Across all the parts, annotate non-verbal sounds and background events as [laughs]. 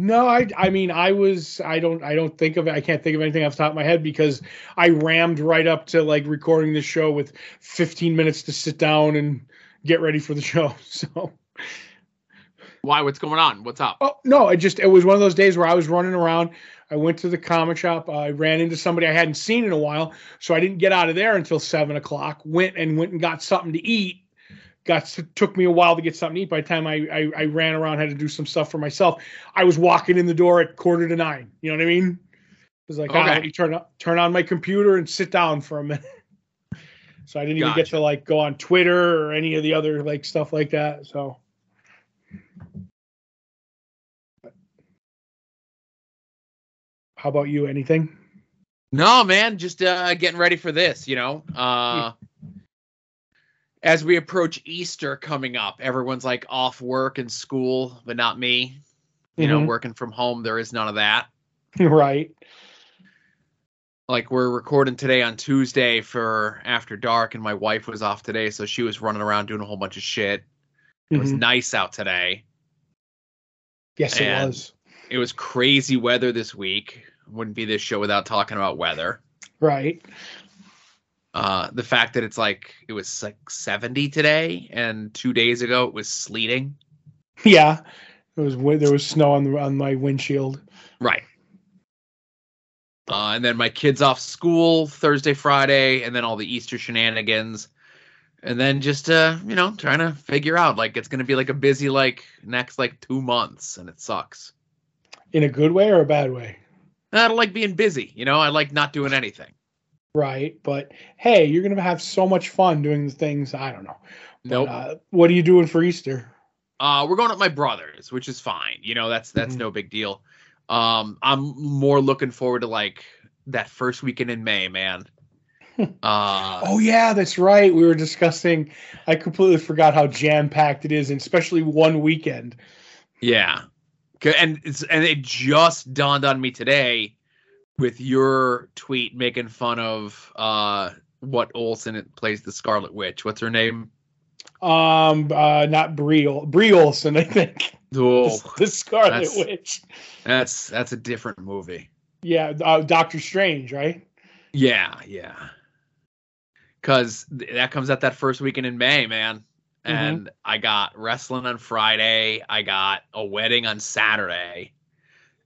No, I I mean I was I don't I don't think of it I can't think of anything off the top of my head because I rammed right up to like recording this show with 15 minutes to sit down and get ready for the [laughs] show. So Why? What's going on? What's up? Oh no, it just it was one of those days where I was running around. I went to the comic shop. I ran into somebody I hadn't seen in a while, so I didn't get out of there until seven o'clock. Went and went and got something to eat. Got took me a while to get something to eat. By the time I, I I ran around, had to do some stuff for myself. I was walking in the door at quarter to nine. You know what I mean? It was like, okay. let turn up, turn on my computer and sit down for a [laughs] minute. so I didn't even get to like go on Twitter or any of the other like stuff like that. So. How about you? Anything? No, man. Just uh, getting ready for this. You know, uh, as we approach Easter coming up, everyone's like off work and school, but not me. You mm-hmm. know, working from home. There is none of that. [laughs] Right. Like we're recording today on Tuesday for after dark, and my wife was off today, so she was running around doing a whole bunch of shit. It mm-hmm. was nice out today. Yes, and it was. It was crazy weather this week wouldn't be this show without talking about weather. Right. Uh, the fact that it's like it was like 70 today, and two days ago it was sleeting. Yeah, it was there was snow on the on my windshield. Right. Uh, and then my kids off school Thursday, Friday, and then all the Easter shenanigans, and then just uh, you know, trying to figure out like it's gonna be like a busy like next like two months, and it sucks. In a good way or a bad way? I don't like being busy. You know, I like not doing anything. Right, but hey, you're gonna have so much fun doing the things. I don't know. But, nope. Uh, what are you doing for Easter? Uh, we're going with my brothers, which is fine. You know, that's that's mm-hmm. no big deal. Um, I'm more looking forward to like that first weekend in May, man. [laughs] Uh, oh yeah, that's right. We were discussing. I completely forgot how jam packed it is, and especially one weekend. Yeah, and it's and it just dawned on me today with your tweet making fun of uh what Olsen plays the Scarlet Witch. What's her name? Um, uh, not Brie Bree Olsen, I think. Oh, [laughs] the, the Scarlet that's, Witch. That's that's a different movie. Yeah, uh, Doctor Strange, right? Yeah, yeah. Because that comes out that first weekend in May, man. Mm-hmm. and mm-hmm. I got wrestling on Friday. I got a wedding on Saturday.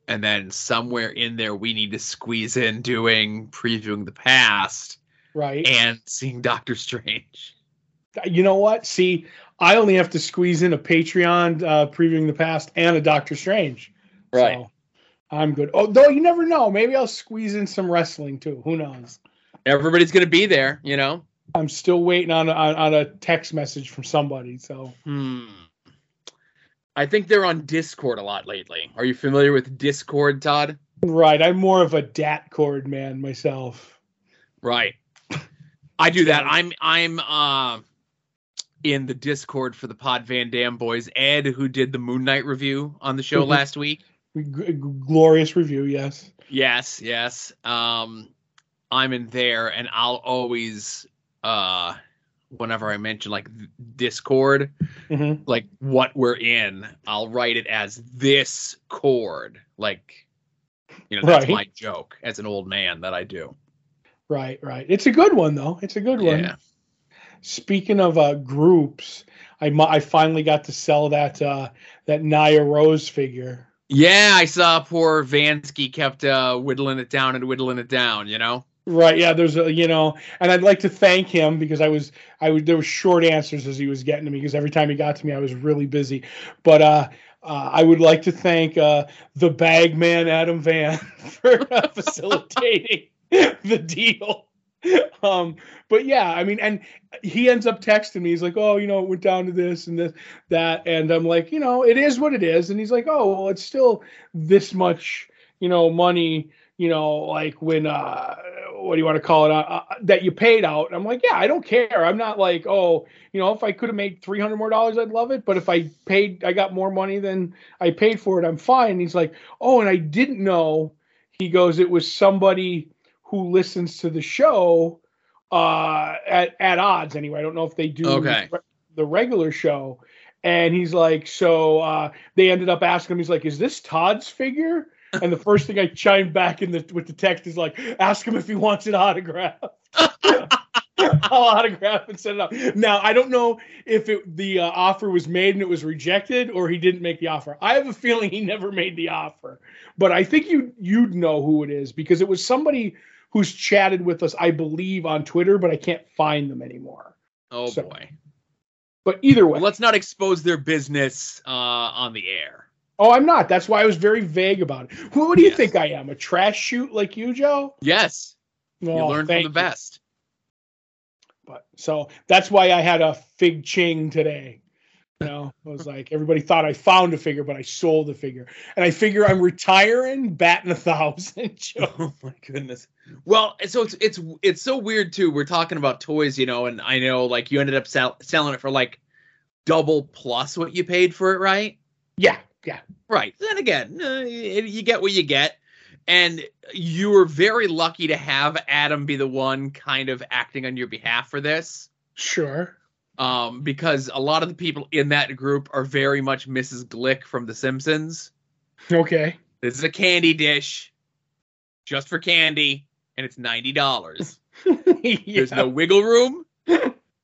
And then somewhere in there, we need to squeeze in doing previewing the past. Right. And seeing Doctor Strange. You know what? See, I only have to squeeze in a Patreon uh, previewing the past and a Doctor Strange. Right. So I'm good. Oh, though you never know. Maybe I'll squeeze in some wrestling too. Who knows? Everybody's going to be there, you know? I'm still waiting on, on, on a text message from somebody. So, hmm. I think they're on Discord a lot lately. Are you familiar with Discord, Todd? Right. I'm more of a Datcord man myself. Right. I do that. I'm I'm uh in the Discord for the Pod Van Dam boys. Ed, who did the Moon Knight review on the show mm-hmm. last week. G- glorious review, yes. Yes, yes. Um, I'm in there, and I'll always uh whenever I mention like Discord, mm-hmm. like what we're in, I'll write it as this chord. Like, you know, that's right. my joke as an old man that I do. Right, right. It's a good one though. It's a good one. Yeah. Speaking of uh, groups, I I finally got to sell that uh, that Nia Rose figure. Yeah, I saw poor Vansky kept uh, whittling it down and whittling it down. You know. Right. Yeah. There's a, you know, and I'd like to thank him because I was, I was, there were short answers as he was getting to me because every time he got to me, I was really busy. But, uh, uh, I would like to thank uh, the bag man Adam Van [laughs] for uh, facilitating [laughs] the deal. Um, but yeah, I mean, and he ends up texting me. He's like, "Oh, you know, it went down to this and this, that," and I'm like, "You know, it is what it is." And he's like, "Oh, well, it's still this much, you know, money." You know, like when uh, what do you want to call it uh, uh, that you paid out i'm like yeah i don't care i'm not like oh you know if i could have made 300 more dollars i'd love it but if i paid i got more money than i paid for it i'm fine and he's like oh and i didn't know he goes it was somebody who listens to the show uh at at odds anyway i don't know if they do okay. the regular show and he's like, so uh, they ended up asking him. He's like, is this Todd's figure? And the first thing I chimed back in the with the text is like, ask him if he wants it autographed. [laughs] I'll autograph and send it up. Now I don't know if it, the uh, offer was made and it was rejected, or he didn't make the offer. I have a feeling he never made the offer, but I think you you'd know who it is because it was somebody who's chatted with us, I believe, on Twitter, but I can't find them anymore. Oh so, boy! But either way, well, let's not expose their business uh, on the air. Oh, I'm not. That's why I was very vague about it. Who do you yes. think I am? A trash shoot like you, Joe? Yes. Oh, you learn from the you. best. But so that's why I had a fig ching today. You know, I was [laughs] like, everybody thought I found a figure, but I sold a figure. And I figure I'm retiring, batting a thousand. [laughs] Joe. oh my goodness. Well, so it's it's it's so weird too. We're talking about toys, you know, and I know like you ended up sell, selling it for like double plus what you paid for it, right? Yeah, yeah. Right. Then again, uh, you get what you get. And you were very lucky to have Adam be the one kind of acting on your behalf for this. Sure. Um, because a lot of the people in that group are very much Mrs. Glick from The Simpsons. Okay. This is a candy dish just for candy, and it's ninety dollars. [laughs] yeah. There's no wiggle room. [laughs]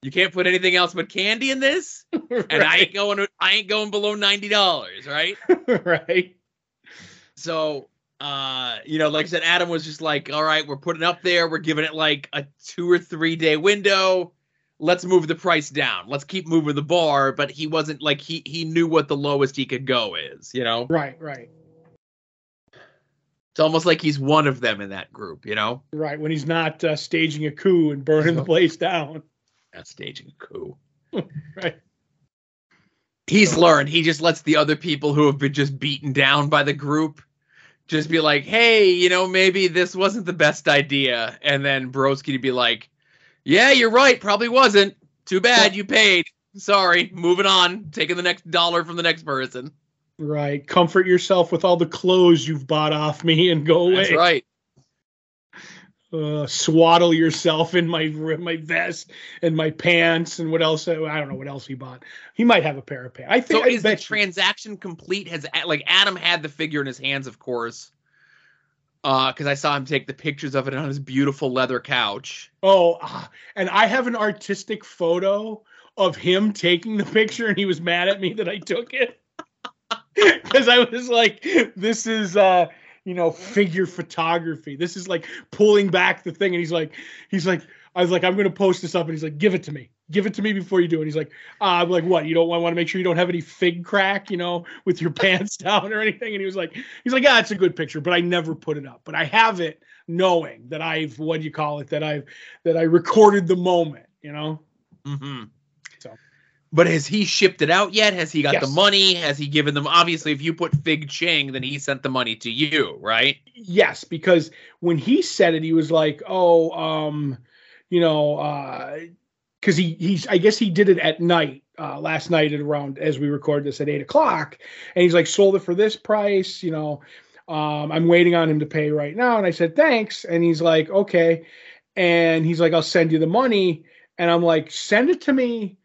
You can't put anything else but candy in this, [laughs] right. and I ain't going. I ain't going below ninety dollars, right? [laughs] right. So uh, you know, like I said, Adam was just like, all right, we're putting up there. We're giving it like a two or three day window. Let's move the price down. Let's keep moving the bar. But he wasn't like he he knew what the lowest he could go is. You know. Right. Right. It's almost like he's one of them in that group. You know. Right. When he's not uh, staging a coup and burning the [laughs] place down. Not staging a coup. [laughs] right. He's learned. He just lets the other people who have been just beaten down by the group just be like, hey, you know, maybe this wasn't the best idea. And then Broski to be like, yeah, you're right. Probably wasn't. Too bad you paid. Sorry. Moving on. Taking the next dollar from the next person. Right. Comfort yourself with all the clothes you've bought off me and go away. That's right. Uh, swaddle yourself in my my vest and my pants and what else? I don't know what else he bought. He might have a pair of pants. I think. So I is the transaction complete? Has like Adam had the figure in his hands, of course, Uh because uh, I saw him take the pictures of it on his beautiful leather couch. Oh, uh, and I have an artistic photo of him taking the picture, and he was mad at me that I took it [laughs] because I was like, "This is." uh you know, figure photography. This is like pulling back the thing. And he's like, he's like, I was like, I'm gonna post this up, and he's like, give it to me, give it to me before you do it. He's like, uh, I'm like, what? You don't want, to make sure you don't have any fig crack, you know, with your [laughs] pants down or anything. And he was like, he's like, yeah, it's a good picture, but I never put it up. But I have it, knowing that I've, what do you call it, that I've, that I recorded the moment, you know. Mm-hmm. But has he shipped it out yet? Has he got yes. the money? Has he given them? Obviously, if you put Fig Ching, then he sent the money to you, right? Yes, because when he said it, he was like, "Oh, um, you know, because uh, he he's I guess he did it at night uh, last night at around as we record this at eight o'clock, and he's like, sold it for this price, you know." Um, I'm waiting on him to pay right now, and I said thanks, and he's like, okay, and he's like, I'll send you the money, and I'm like, send it to me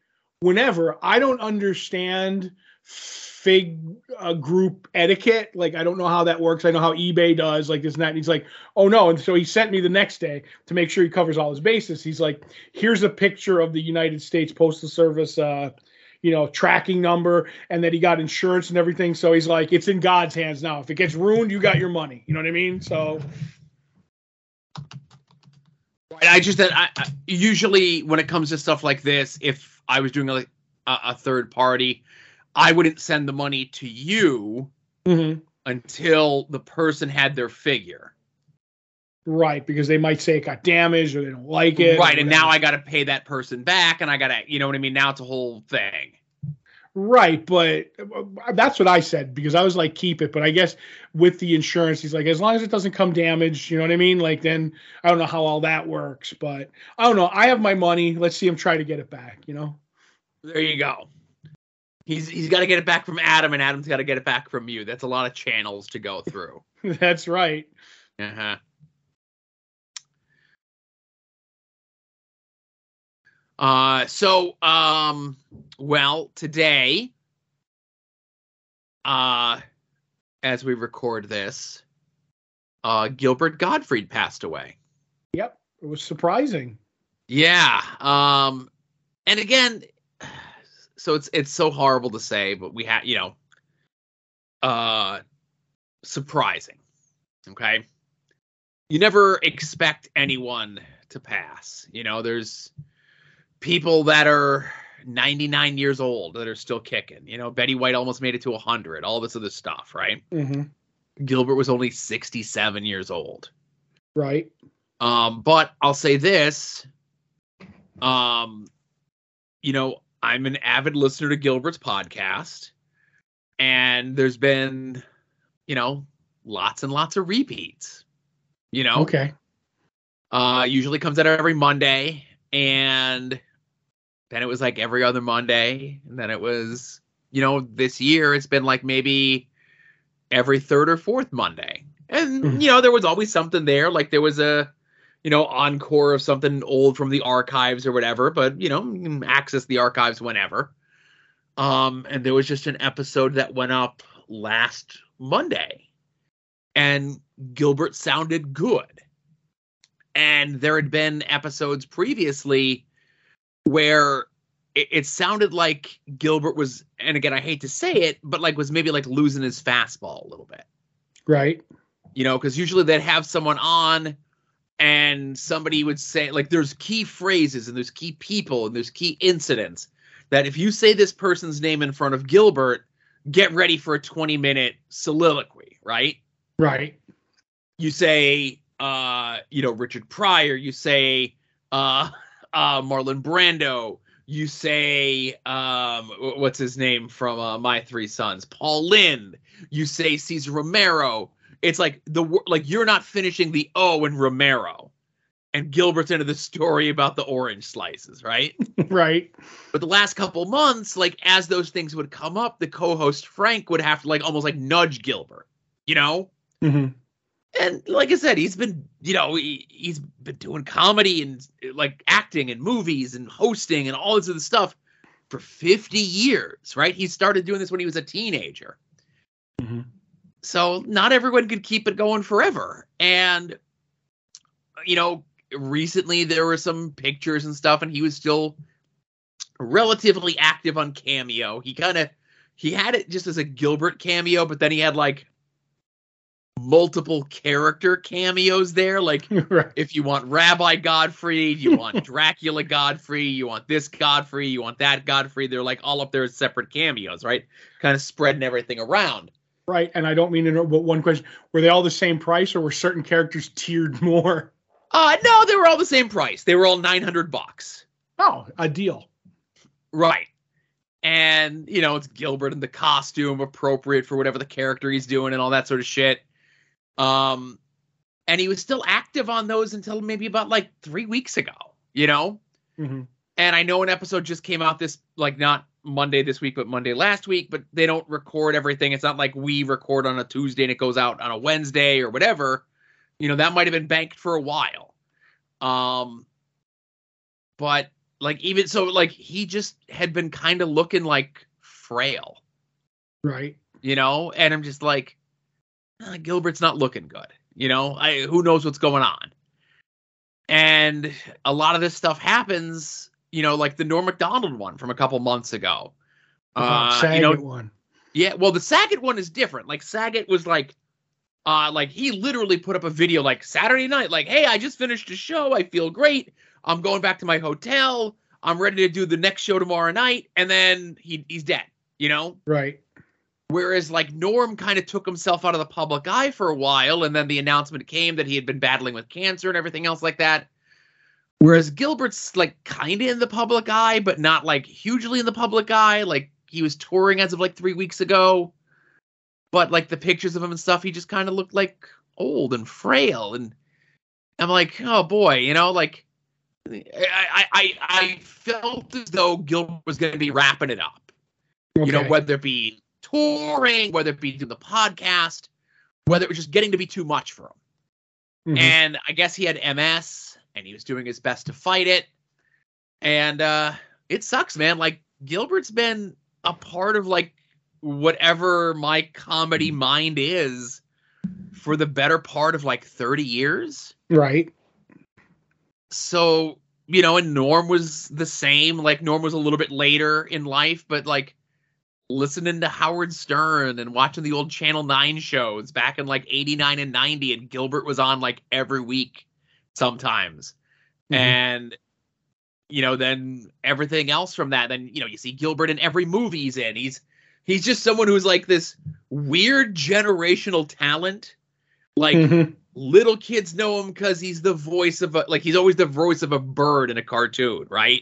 whenever I don't understand fig uh, group etiquette. Like I don't know how that works. I know how eBay does like this and that. And he's like, oh no. And so he sent me the next day to make sure he covers all his bases. He's like, here's a picture of the United States Postal Service, uh, you know, tracking number, and that he got insurance and everything. So he's like, it's in God's hands now. If it gets ruined, you got your money. You know what I mean? So. I just that I, I usually when it comes to stuff like this, if I was doing a, a third party, I wouldn't send the money to you mm-hmm. until the person had their figure. Right, because they might say it got damaged or they don't like it. Right, and now I got to pay that person back, and I got to, you know what I mean? Now it's a whole thing. Right, but uh, that's what I said because I was like, keep it. But I guess with the insurance, he's like, as long as it doesn't come damaged, you know what I mean? Like, then I don't know how all that works, but I don't know. I have my money. Let's see him try to get it back, you know? There you go. He's he's got to get it back from Adam, and Adam's got to get it back from you. That's a lot of channels to go through. [laughs] that's right. Uh huh. Uh, so, um, well, today uh, as we record this, uh, Gilbert Gottfried passed away. Yep, it was surprising. Yeah. Um, and again, so it's it's so horrible to say, but we had you know, uh, surprising. Okay. You never expect anyone to pass. You know, there's people that are 99 years old that are still kicking. You know, Betty White almost made it to 100. All this other stuff, right? Mm-hmm. Gilbert was only 67 years old. Right. Um, but I'll say this. Um, you know, I'm an avid listener to Gilbert's podcast, and there's been, you know, lots and lots of repeats. You know, Okay. uh, usually comes out every Monday, and then it was like every other Monday, and then it was, you know, this year it's been like maybe every third or fourth Monday, and Mhm. you know, there was always something there, like there was a, you know, encore of something old from the archives or whatever, but you know, you can access the archives whenever. Um, and there was just an episode that went up last Monday, and Gilbert sounded good. And there had been episodes previously where it, it sounded like Gilbert was, and again, I hate to say it, but like was maybe like losing his fastball a little bit, Right. you know, because usually they'd have someone on and somebody would say, like, there's key phrases and there's key people and there's key incidents that if you say this person's name in front of Gilbert, get ready for a 20 minute soliloquy, right? Right. you say uh you know richard pryor you say uh uh marlon brando. You say um what's his name from uh, my three sons? Paul Lynde. You say cesar romero. It's like the like you're not finishing the o in romero. And gilbert's into the story about the orange slices right? [laughs] Right. but the last couple months like as those things would come up the co-host frank would have to like almost like nudge gilbert you know? Hmm and like I said, he's been, you know, he, he's been doing comedy and like acting and movies and hosting and all this other stuff for 50 years, right? He started doing this when he was a teenager. hmm So not everyone could keep it going forever. And, you know, recently there were some pictures and stuff, and he was still relatively active on Cameo. He kind of, he had it just as a Gilbert cameo, but then he had like multiple character cameos there. Like [laughs] right. if you want Rabbi Gottfried, you want Dracula Gottfried, you want this Gottfried, you want that Gottfried. They're like all up there as separate cameos, right? Kind of spreading everything around. Right. And I don't mean to know, but one question: Were they all the same price, or were certain characters tiered [laughs] more? Uh no, they were all the same price. They were all 900 bucks. Oh, a deal. Right. And, you know, it's Gilbert in the costume appropriate for whatever the character he's doing and all that sort of shit. Um and he was still active on those until maybe about like 3 weeks ago, you know? hmm And I know an episode just came out this like not Monday this week, but Monday last week, but they don't record everything. It's not like we record on a Tuesday and it goes out on a Wednesday or whatever. You know, that might have been banked for a while. Um but like even so like he just had been kind of looking like frail, Right. you know? And I'm just like "Ah, Gilbert's not looking good. You know, I who knows what's going on. And a lot of this stuff happens, you know, like the Norm Macdonald one from a couple months ago. Uh, you know, one. yeah, well, the Saget one is different. Like Saget was like, uh, like he literally put up a video like Saturday night, like, hey, I just finished a show, I feel great. I'm going back to my hotel. I'm ready to do the next show tomorrow night, and then he he's dead. You know, Right. Whereas like Norm kind of took himself out of the public eye for a while, and then the announcement came that he had been battling with cancer and everything else like that. Whereas Gilbert's like kind of in the public eye, but not like hugely in the public eye. Like he was touring as of like three weeks ago, but like the pictures of him and stuff, he just kind of looked like old and frail. And I'm like, oh boy, you know, like I I I, felt as though Gilbert was going to be wrapping it up you know, whether it be touring, whether it be doing the podcast, whether it was just getting to be too much for him. Mhm. And I guess he had MS and he was doing his best to fight it. And uh it sucks, man. Like Gilbert's been a part of like whatever my comedy mind is for the better part of like 30 years. Right. So, you know, and Norm was the same. Like Norm was a little bit later in life, but like listening to Howard Stern and watching the old Channel 9 shows back in like 89 and 90 and Gilbert was on like every week sometimes. Mm-hmm. And you know, then everything else from that, then you know, you see Gilbert in every movie he's in. He's he's just someone who's like this weird generational talent. Like mm-hmm. little kids know him because he's the voice of a like he's always the voice of a bird in a cartoon, right?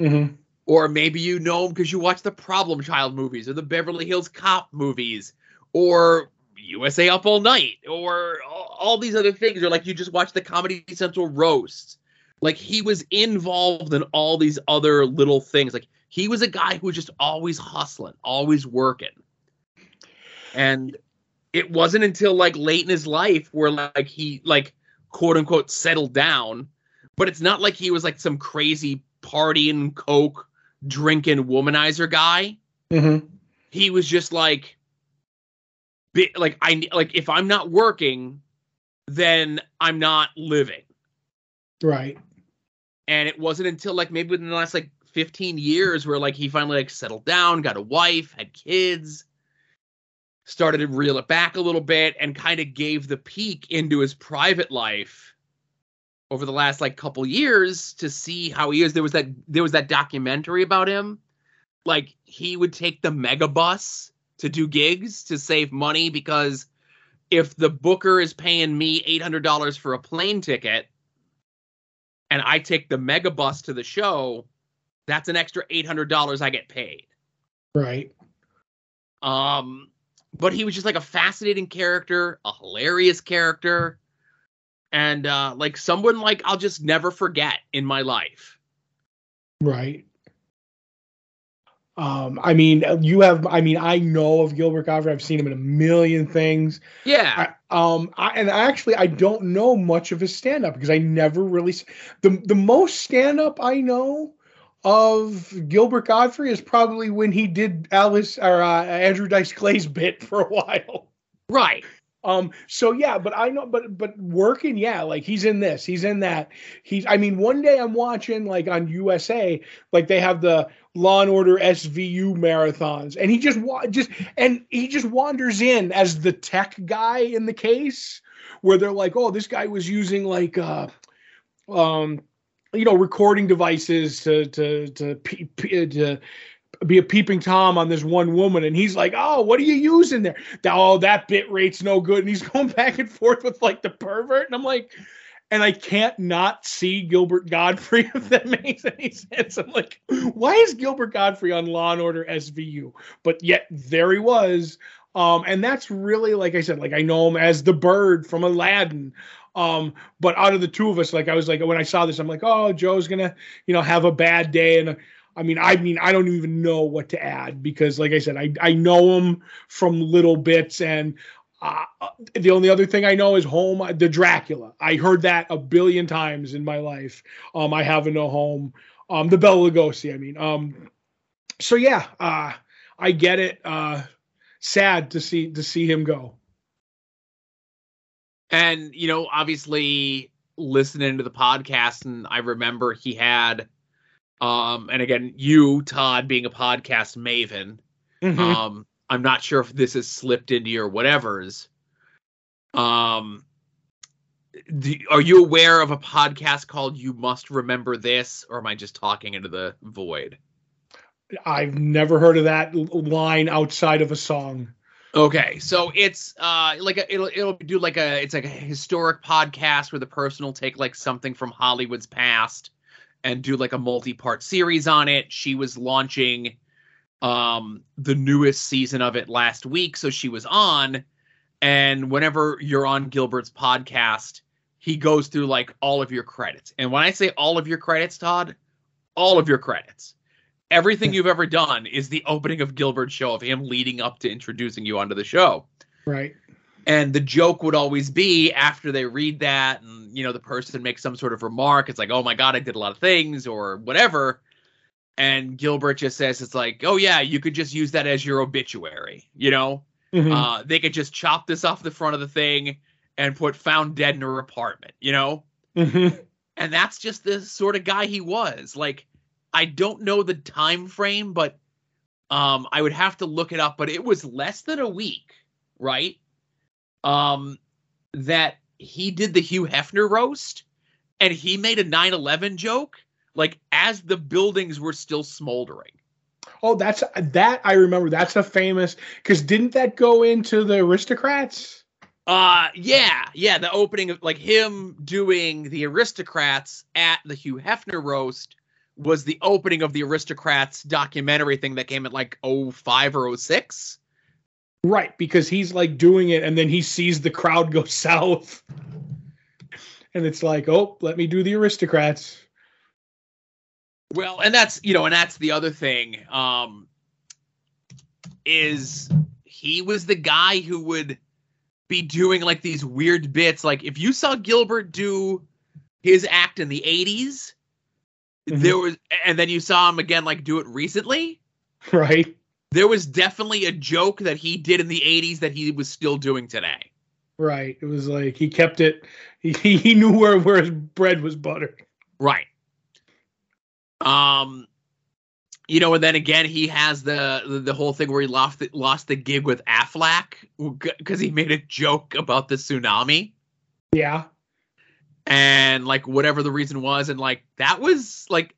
Mm-hmm. Or maybe you know him because you watch the Problem Child movies or the Beverly Hills Cop movies or USA Up All Night or all these other things. Or like you just watch the Comedy Central roasts. Like he was involved in all these other little things. Like he was a guy who was just always hustling, always working. And it wasn't until like late in his life where like he like quote unquote settled down. But it's not like he was like some crazy partying coke drinking womanizer guy. Mm-hmm. He was just like, like I like if I'm not working, then I'm not living. Right. And it wasn't until like maybe within the last like 15 years where like he finally like settled down, got a wife, had kids, started to reel it back a little bit, and kind of gave the peek into his private life over the last like couple years to see how he is. There was that there was that documentary about him. Like he would take the mega bus to do gigs to save money because if the booker is paying me $800 for a plane ticket and I take the mega bus to the show, that's an extra $800 I get paid. Right. Um but he was just like a fascinating character, a hilarious character and uh like someone like I'll just never forget in my life. Right. Um, I mean, you have. I mean, I know of Gilbert Gottfried. I've seen him in a million things. Yeah. I, um, I, and actually, I don't know much of his stand up because I never really. The the most stand up I know of Gilbert Gottfried is probably when he did Alice or uh, Andrew Dice Clay's bit for a while. Right. Um, so yeah, but I know, but but working, yeah, like he's in this, he's in that. He's, I mean, one day I'm watching like on USA, like they have the Law and Order SVU marathons, and he just wa- just and he just wanders in as the tech guy in the case, where they're like, oh, this guy was using like uh, um, you know, recording devices to to to to be a peeping tom on this one woman and he's like oh what are you using there? Oh that bit rate's no good and he's [laughs] going back and forth with like the pervert and i'm like and i can't not see gilbert Gottfried if that makes any sense i'm like why is gilbert Gottfried on law and order svu but yet there he was. Um, and that's really like i said like i know him as the bird from aladdin. Um, but out of the two of us, like I was like when I saw this, I'm like, oh, Joe's gonna, you know, have a bad day, and I mean, I mean, I don't even know what to add because, like I said, I I know him from little bits, and uh, the only other thing I know is home, the Dracula. I heard that a billion times in my life. Um, I have a no home. Um, the Bela Lugosi. I mean, um, so yeah, uh, I get it. Uh, sad to see to see him go. And you know, obviously, listening to the podcast, and I remember he had um, and again, you, Todd, being a podcast maven, mm-hmm. um, I'm not sure if this has slipped into your whatevers. Um, do, are you aware of a podcast called "You Must Remember This," or am I just talking into the void? I've never heard of that line outside of a song. Okay, so it's uh like a, it'll it'll do like a it's like a historic podcast where the person will take like something from Hollywood's past and do like a multi-part series on it. She was launching um the newest season of it last week, so she was on and whenever you're on Gilbert's podcast, he goes through like all of your credits. And when I say all of your credits, Todd, all of your credits. Everything [laughs] you've ever done is the opening of Gilbert's show of him leading up to introducing you onto the show. Right. And the joke would always be after they read that and, you know, the person makes some sort of remark. It's like, oh my God, I did a lot of things or whatever. and Gilbert just says it's like, oh yeah, you could just use that as your obituary, you know. Mm-hmm. Uh, they could just chop this off the front of the thing and put "found dead in her apartment," you know. Mm-hmm. And that's just the sort of guy he was. Like, I don't know the time frame, but um, I would have to look it up. But it was less than a week, right? Um, that he did the Hugh Hefner roast, and he made a 9/11 joke like as the buildings were still smoldering. Oh, that's that I remember. That's a famous because didn't that go into the aristocrats? Uh yeah, yeah. The opening of like him doing the aristocrats at the Hugh Hefner roast was the opening of the aristocrats documentary thing that came at like 05 or 06. Right, because he's like doing it and then he sees the crowd go [laughs] south. And it's like, oh, let me do the aristocrats. Well, and that's you know, and that's the other thing. Um, is he was the guy who would be doing like these weird bits. Like if you saw Gilbert do his act in the 80s, mm-hmm. there was and then you saw him again like do it recently. [laughs] Right. There was definitely a joke that he did in the 80s that he was still doing today. Right. It was like he kept it [laughs] he, he knew where where his bread was buttered. Right. Um, you know, and then again, he has the the, whole thing where he lost the, lost the gig with Aflac because he made a joke about the tsunami. Yeah, and like whatever the reason was, and like that was like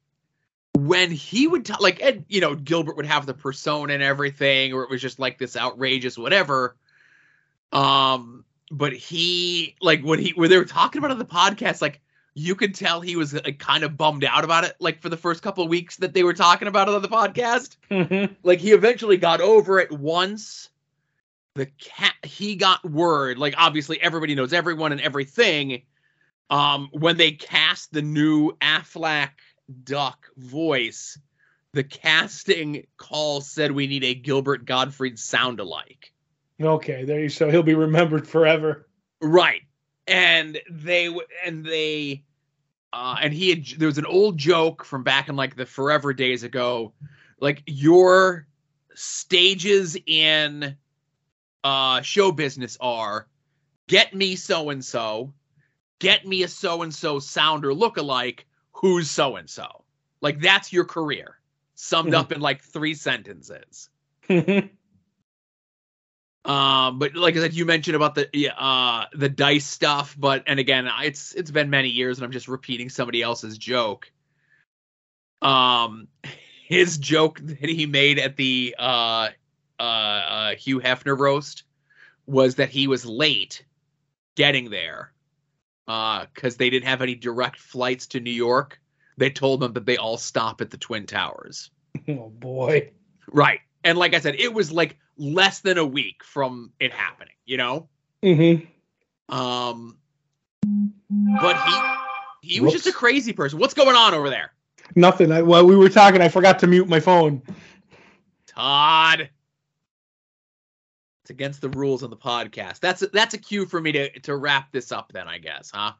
when he would talk, like Ed, you know, Gilbert would have the persona and everything, or it was just like this outrageous whatever. Um, but he like when he when they were talking about it on the podcast, like you could tell he was like, kind of bummed out about it like for the first couple of weeks that they were talking about it on the podcast mm-hmm. like he eventually got over it once the cat he got word like obviously everybody knows everyone and everything um when they cast the new aflac duck voice the casting call said we need a gilbert gottfried sound alike. Okay there you so he'll be remembered forever. Right. And they and they uh, and he had there was an old joke from back in like the forever days ago like your stages in uh show business are get me so and so get me a so and so sounder look alike who's so and so like that's your career summed up in like three sentences. Um, but like I said, you mentioned about the uh the dice stuff, but and again, it's it's been many years, and I'm just repeating somebody else's joke. Um, his joke that he made at the uh uh, uh Hugh Hefner roast was that he was late getting there uh because they didn't have any direct flights to New York. They told them that they all stop at the Twin Towers. Oh boy. Right. And like I said, it was like less than a week from it happening, you know? Mm-hmm. Um but he he was just a crazy person. What's going on over there? Nothing. I, while we were talking, I forgot to mute my phone. Todd. It's against the rules of the podcast. That's a, that's a cue for me to to wrap this up then, I guess, huh?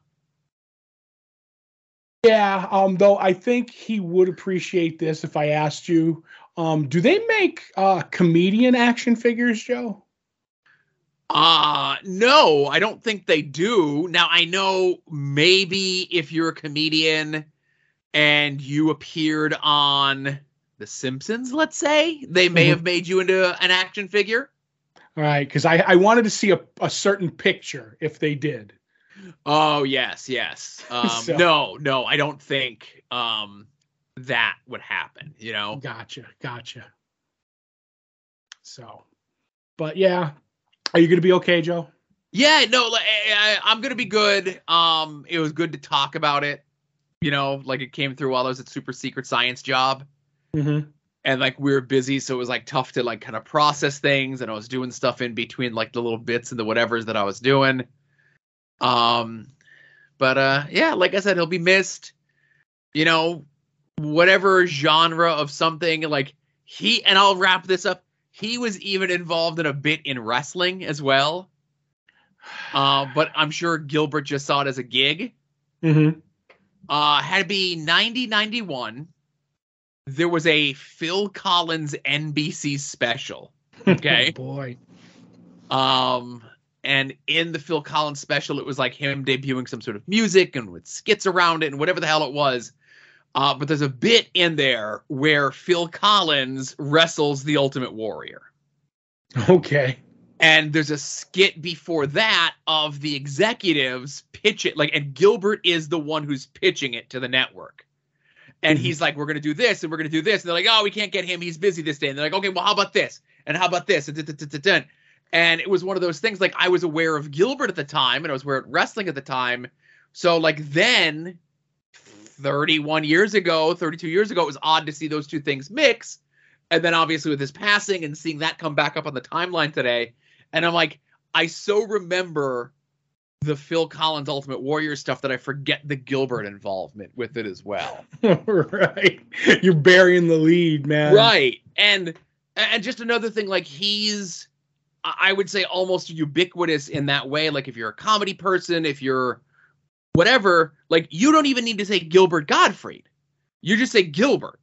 Yeah, um, though I think he would appreciate this if I asked you um, do they make uh, comedian action figures, Joe? Uh no, I don't think they do. Now I know maybe if you're a comedian and you appeared on The Simpsons, let's say, they may mm-hmm. have made you into an action figure. All right, because I, I wanted to see a, a certain picture if they did. Oh yes, yes. [laughs] Um, so. No, no, I don't think. Um, that would happen, you know? Gotcha. Gotcha. So, but yeah, are you going to be okay, Joe? Yeah, no, I, am going to be good. Um, it was good to talk about it. You know, like it came through while I was at super secret science job. Mm-hmm. And like we were busy, so it was like tough to like kind of process things. And I was doing stuff in between like the little bits and the whatevers that I was doing. Um, but uh, yeah, like I said, he'll be missed. You know, whatever genre of something like he and I'll wrap this up. He was even involved in a bit in wrestling as well. Uh, but I'm sure Gilbert just saw it as a gig. Mm-hmm. Uh, had to be 90 91. There was a Phil Collins NBC special. [laughs] Okay. oh boy. Um, and in the Phil Collins special, it was like him debuting some sort of music and with skits around it and whatever the hell it was. Uh, but there's a bit in there where Phil Collins wrestles the Ultimate Warrior. Okay. And there's a skit before that of the executives pitch it like, and Gilbert is the one who's pitching it to the network. And mm-hmm. he's like, we're going to do this and we're going to do this. And they're like, oh, we can't get him. He's busy this day. And they're like, okay, well, how about this? And how about this? And it was one of those things like I was aware of Gilbert at the time and I was aware of wrestling at the time. So, like, then 31 years ago, 32 years ago, it was odd to see those two things mix. And then obviously with his passing and seeing that come back up on the timeline today. And I'm like, I so remember the Phil Collins Ultimate Warrior stuff that I forget the Gilbert involvement with it as well. [laughs] right. You're burying the lead, man. Right. And and just another thing, like he's I would say almost ubiquitous in that way. Like if you're a comedy person, if you're whatever, like you don't even need to say Gilbert Gottfried. You just say Gilbert.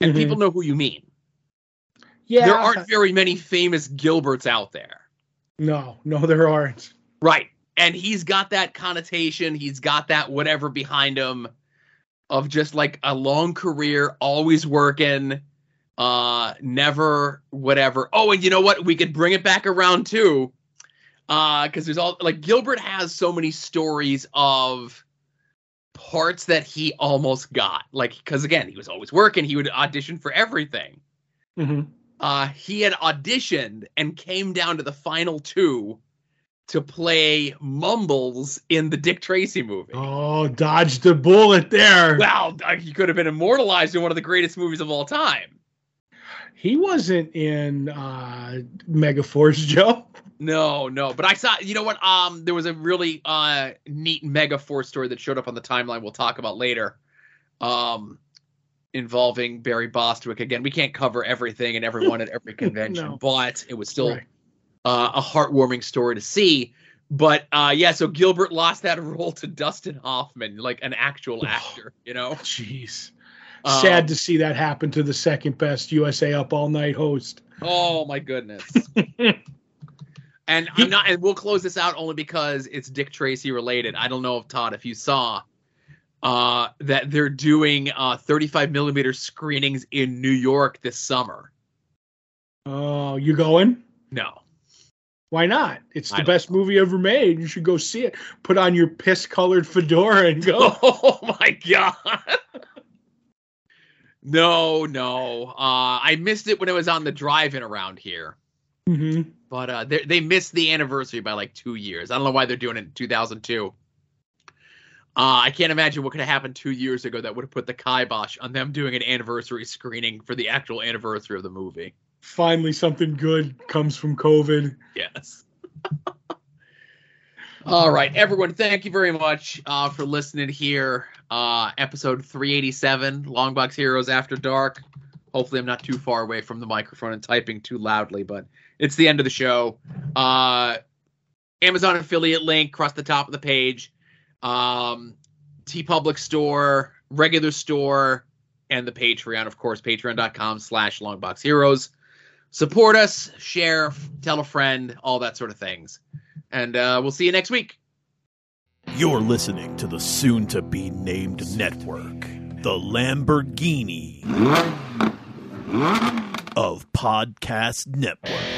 And mm-hmm. people know who you mean. Yeah. There aren't very many famous Gilberts out there. No, no, there aren't. Right and he's got that connotation he's got that whatever behind him of just like a long career always working uh never whatever. Oh and you know what? We could bring it back around too uh because there's all like gilbert has so many stories of parts that he almost got. Like because again he was always working he would audition for everything. Mm-hmm. uh he had auditioned and came down to the final two to play Mumbles in the Dick Tracy movie. Oh, dodged a bullet there. Well, he could have been immortalized in one of the greatest movies of all time. He wasn't in uh Megaforce, [laughs] Joe. No, no, but I saw. You know what? Um, there was a really uh neat Megaforce story that showed up on the timeline. We'll talk about later. Um, involving Barry Bostwick again. We can't cover everything and everyone at every [laughs] convention, no. but it was still right uh, a heartwarming story to see. But uh, yeah, so Gilbert lost that [laughs] role to Dustin Hoffman, like an actual actor, you know? Jeez. Um, Sad to see that happen to the second best USA Up All Night host. Oh my goodness. [laughs] and I'm not and we'll close this out only because it's Dick Tracy related. I don't know if Todd, if you saw uh, that they're doing uh, 35 millimeter screenings in New York this summer. Oh, you going? No. Why not? It's the best know. movie ever made. You should go see it. Put on your piss colored fedora and go. [laughs] Oh my god. no, no. Uh, I missed it when it was on the drive-in around here. Mm-hmm. But uh, they missed the anniversary by like two years. I don't know why they're doing it in 2002. Uh, I can't imagine what could have happened two years ago that would have put the kibosh on them doing an anniversary screening for the actual anniversary of the movie finally something good comes from COVID. Yes. [laughs] All right, everyone, thank you very much uh, for listening here. Uh, episode 387, Longbox Heroes After Dark. Hopefully, I'm not too far away from the microphone and typing too loudly, but it's the end of the show. Uh, Amazon affiliate link across the top of the page. Um, TeePublic store, regular store, and the Patreon, of course, patreon.com slash longbox longboxheroes support us, share, tell a friend, all that sort of things. And uh, we'll see you next week. You're listening to the soon to be named network, the Lamborghini of Podcast Network.